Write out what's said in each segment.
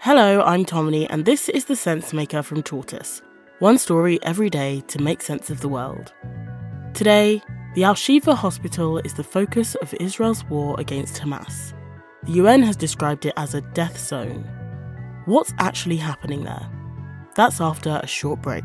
Hello, I'm Tomini, and this is the Sense Maker from Tortoise. One story every day to make sense of the world. Today, the Al Shifa hospital is the focus of Israel's war against Hamas. The UN has described it as a death zone. What's actually happening there? That's after a short break.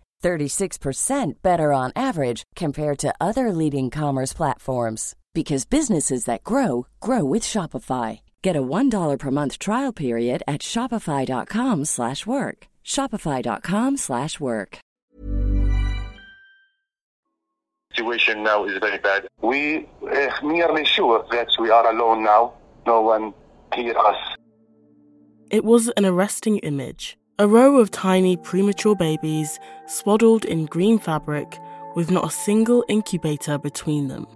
36% better on average compared to other leading commerce platforms because businesses that grow grow with Shopify. Get a $1 per month trial period at shopify.com/work. shopify.com/work. Situation now is very bad. We uh, nearly sure that we are alone now. No one hear us. It was an arresting image. A row of tiny premature babies swaddled in green fabric with not a single incubator between them.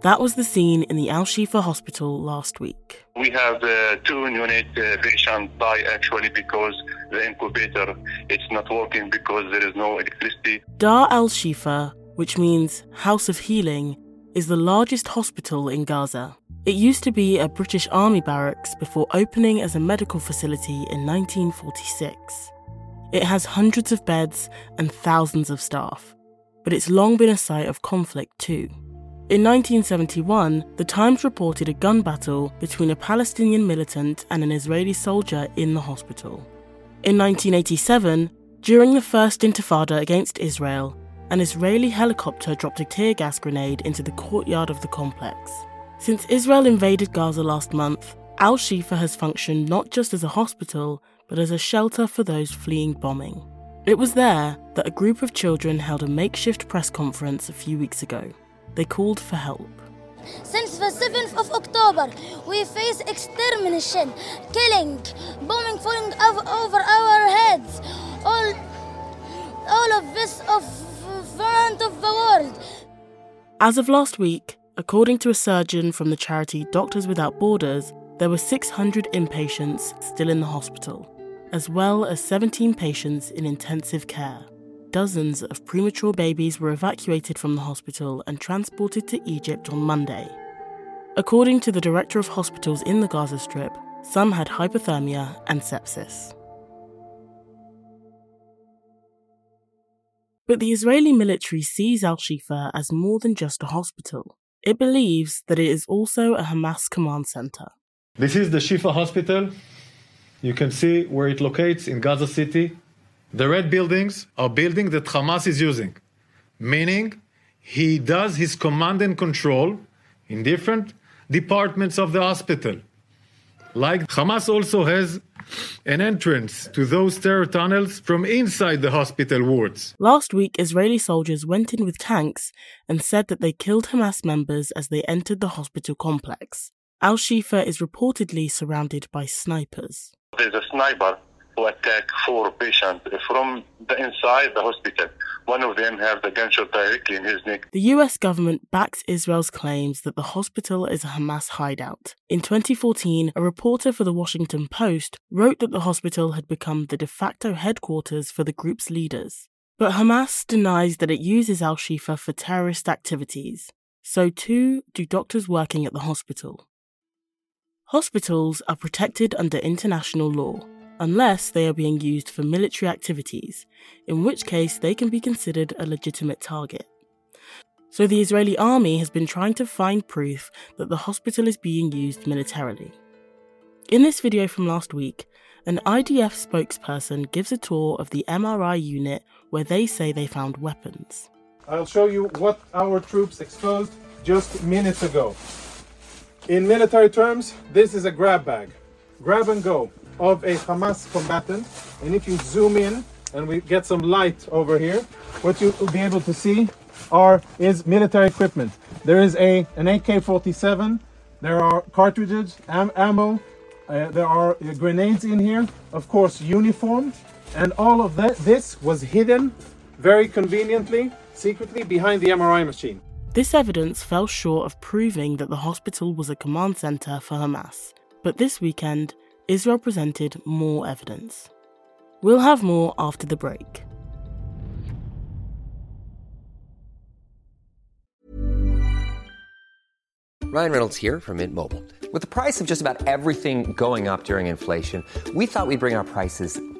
That was the scene in the Al Shifa hospital last week. We have uh, two unit uh, patients die actually because the incubator it's not working because there is no electricity. Dar al Shifa, which means House of Healing, is the largest hospital in Gaza. It used to be a British Army barracks before opening as a medical facility in 1946. It has hundreds of beds and thousands of staff, but it's long been a site of conflict too. In 1971, The Times reported a gun battle between a Palestinian militant and an Israeli soldier in the hospital. In 1987, during the first intifada against Israel, an Israeli helicopter dropped a tear gas grenade into the courtyard of the complex. Since Israel invaded Gaza last month, Al Shifa has functioned not just as a hospital, but as a shelter for those fleeing bombing. It was there that a group of children held a makeshift press conference a few weeks ago. They called for help. Since the 7th of October, we face extermination, killing, bombing falling over our heads. All, all of this of of the world. As of last week, according to a surgeon from the charity Doctors Without Borders, there were 600 inpatients still in the hospital, as well as 17 patients in intensive care dozens of premature babies were evacuated from the hospital and transported to Egypt on Monday. According to the director of hospitals in the Gaza Strip, some had hypothermia and sepsis. But the Israeli military sees Al Shifa as more than just a hospital. It believes that it is also a Hamas command center. This is the Shifa hospital. You can see where it locates in Gaza City, the red buildings are buildings that Hamas is using, meaning he does his command and control in different departments of the hospital. Like Hamas also has an entrance to those terror tunnels from inside the hospital wards. Last week, Israeli soldiers went in with tanks and said that they killed Hamas members as they entered the hospital complex. Al Shifa is reportedly surrounded by snipers. There's a sniper who attacked four patients from the inside the hospital. One of them had the gunshot directly in his neck. The US government backs Israel's claims that the hospital is a Hamas hideout. In 2014, a reporter for the Washington Post wrote that the hospital had become the de facto headquarters for the group's leaders. But Hamas denies that it uses Al Shifa for terrorist activities. So too do doctors working at the hospital. Hospitals are protected under international law unless they are being used for military activities, in which case they can be considered a legitimate target. So the Israeli army has been trying to find proof that the hospital is being used militarily. In this video from last week, an IDF spokesperson gives a tour of the MRI unit where they say they found weapons. I'll show you what our troops exposed just minutes ago. In military terms, this is a grab bag. Grab and go of a Hamas combatant. And if you zoom in and we get some light over here, what you'll be able to see are is military equipment. There is a an AK-47. There are cartridges, am- ammo. Uh, there are uh, grenades in here. Of course, uniform, and all of that. This was hidden very conveniently, secretly behind the MRI machine. This evidence fell short of proving that the hospital was a command center for Hamas. But this weekend, Israel presented more evidence. We'll have more after the break. Ryan Reynolds here from Mint Mobile. With the price of just about everything going up during inflation, we thought we'd bring our prices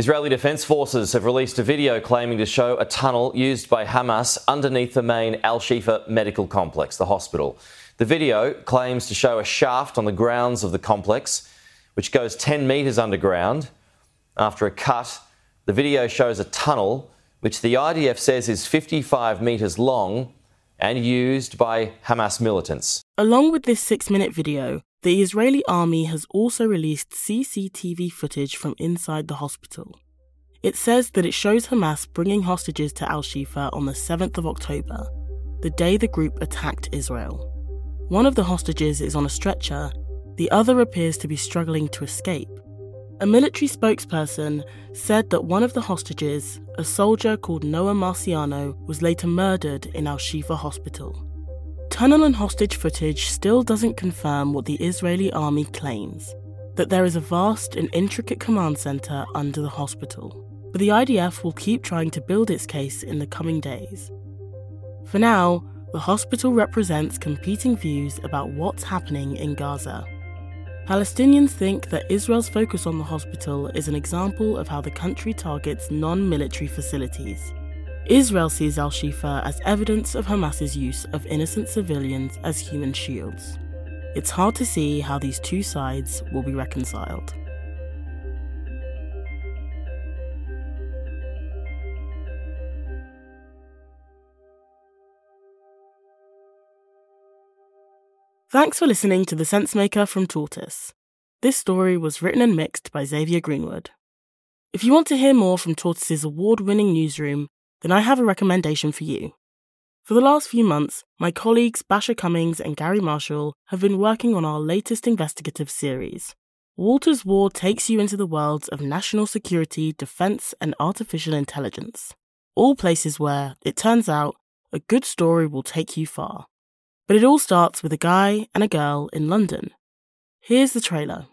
Israeli Defense Forces have released a video claiming to show a tunnel used by Hamas underneath the main Al Shifa medical complex, the hospital. The video claims to show a shaft on the grounds of the complex, which goes 10 metres underground. After a cut, the video shows a tunnel, which the IDF says is 55 metres long and used by Hamas militants. Along with this six minute video, the Israeli army has also released CCTV footage from inside the hospital. It says that it shows Hamas bringing hostages to Al Shifa on the 7th of October, the day the group attacked Israel. One of the hostages is on a stretcher, the other appears to be struggling to escape. A military spokesperson said that one of the hostages, a soldier called Noa Marciano, was later murdered in Al Shifa hospital. Tunnel and hostage footage still doesn't confirm what the Israeli army claims that there is a vast and intricate command center under the hospital. But the IDF will keep trying to build its case in the coming days. For now, the hospital represents competing views about what's happening in Gaza. Palestinians think that Israel's focus on the hospital is an example of how the country targets non military facilities. Israel sees Al Shifa as evidence of Hamas's use of innocent civilians as human shields. It's hard to see how these two sides will be reconciled. Thanks for listening to The Sensemaker from Tortoise. This story was written and mixed by Xavier Greenwood. If you want to hear more from Tortoise's award winning newsroom, then I have a recommendation for you. For the last few months, my colleagues Basia Cummings and Gary Marshall have been working on our latest investigative series. Walters War takes you into the worlds of national security, defense, and artificial intelligence. All places where, it turns out, a good story will take you far. But it all starts with a guy and a girl in London. Here's the trailer.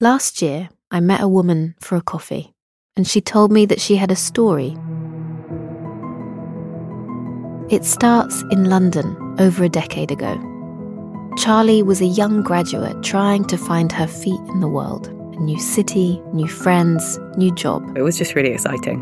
Last year, I met a woman for a coffee, and she told me that she had a story. It starts in London over a decade ago. Charlie was a young graduate trying to find her feet in the world a new city, new friends, new job. It was just really exciting.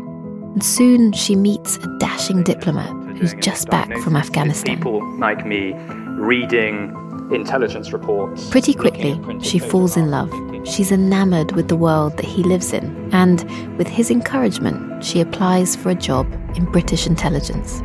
And soon she meets a dashing diplomat who's just back from Afghanistan. People like me reading intelligence reports. Pretty quickly, she falls in love. She's enamored with the world that he lives in, and with his encouragement, she applies for a job in British intelligence.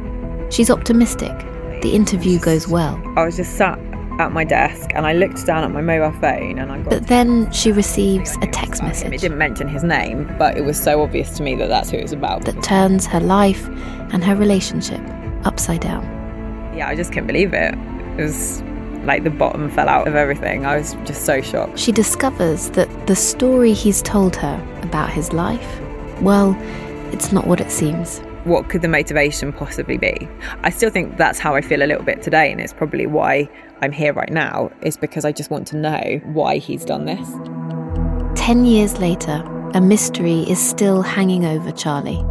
She's optimistic. The interview goes well. I was just sat at my desk and I looked down at my mobile phone and I got. But then she receives a text message. It didn't mention his name, but it was so obvious to me that that's who it was about. That turns her life and her relationship upside down. Yeah, I just couldn't believe it. It was like the bottom fell out of everything. I was just so shocked. She discovers that the story he's told her about his life, well, it's not what it seems what could the motivation possibly be? I still think that's how I feel a little bit today, and it's probably why I'm here right now, is because I just want to know why he's done this. Ten years later, a mystery is still hanging over Charlie.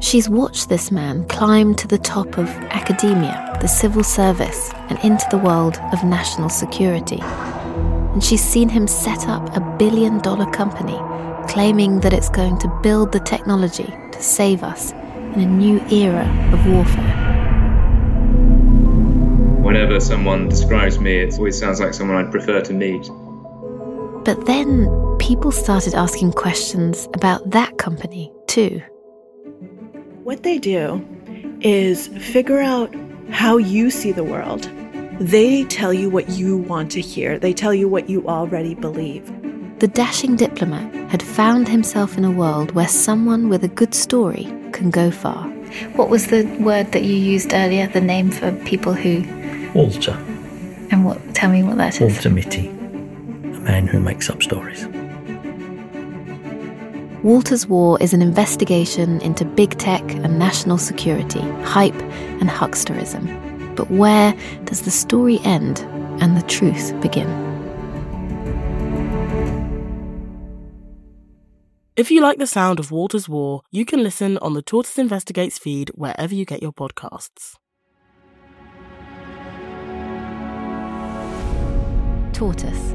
She's watched this man climb to the top of academia, the civil service, and into the world of national security. And she's seen him set up a billion dollar company, claiming that it's going to build the technology to save us in a new era of warfare. Whenever someone describes me, it always sounds like someone I'd prefer to meet. But then people started asking questions about that company too. What they do is figure out how you see the world. They tell you what you want to hear, they tell you what you already believe. The dashing diplomat had found himself in a world where someone with a good story can go far. What was the word that you used earlier, the name for people who. Walter. And what? tell me what that is. Walter Mitty, a man who makes up stories. Walter's War is an investigation into big tech and national security, hype and hucksterism. But where does the story end and the truth begin? If you like the sound of Walter's War, you can listen on the Tortoise Investigates feed wherever you get your podcasts. Tortoise.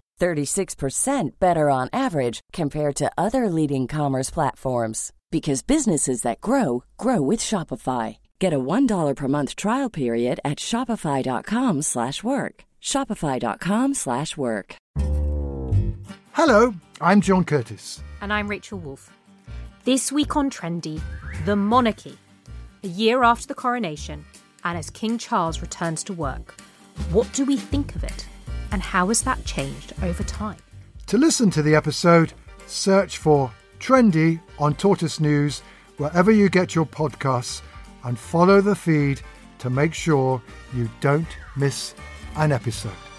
36% better on average compared to other leading commerce platforms because businesses that grow grow with Shopify. Get a $1 per month trial period at shopify.com/work. shopify.com/work. Hello, I'm John Curtice. And I'm Rachel Wolf. This week on Trendy, the monarchy. A year after the coronation, and as King Charles returns to work, what do we think of it? And how has that changed over time? To listen to the episode, search for Trendy on Tortoise News wherever you get your podcasts and follow the feed to make sure you don't miss an episode.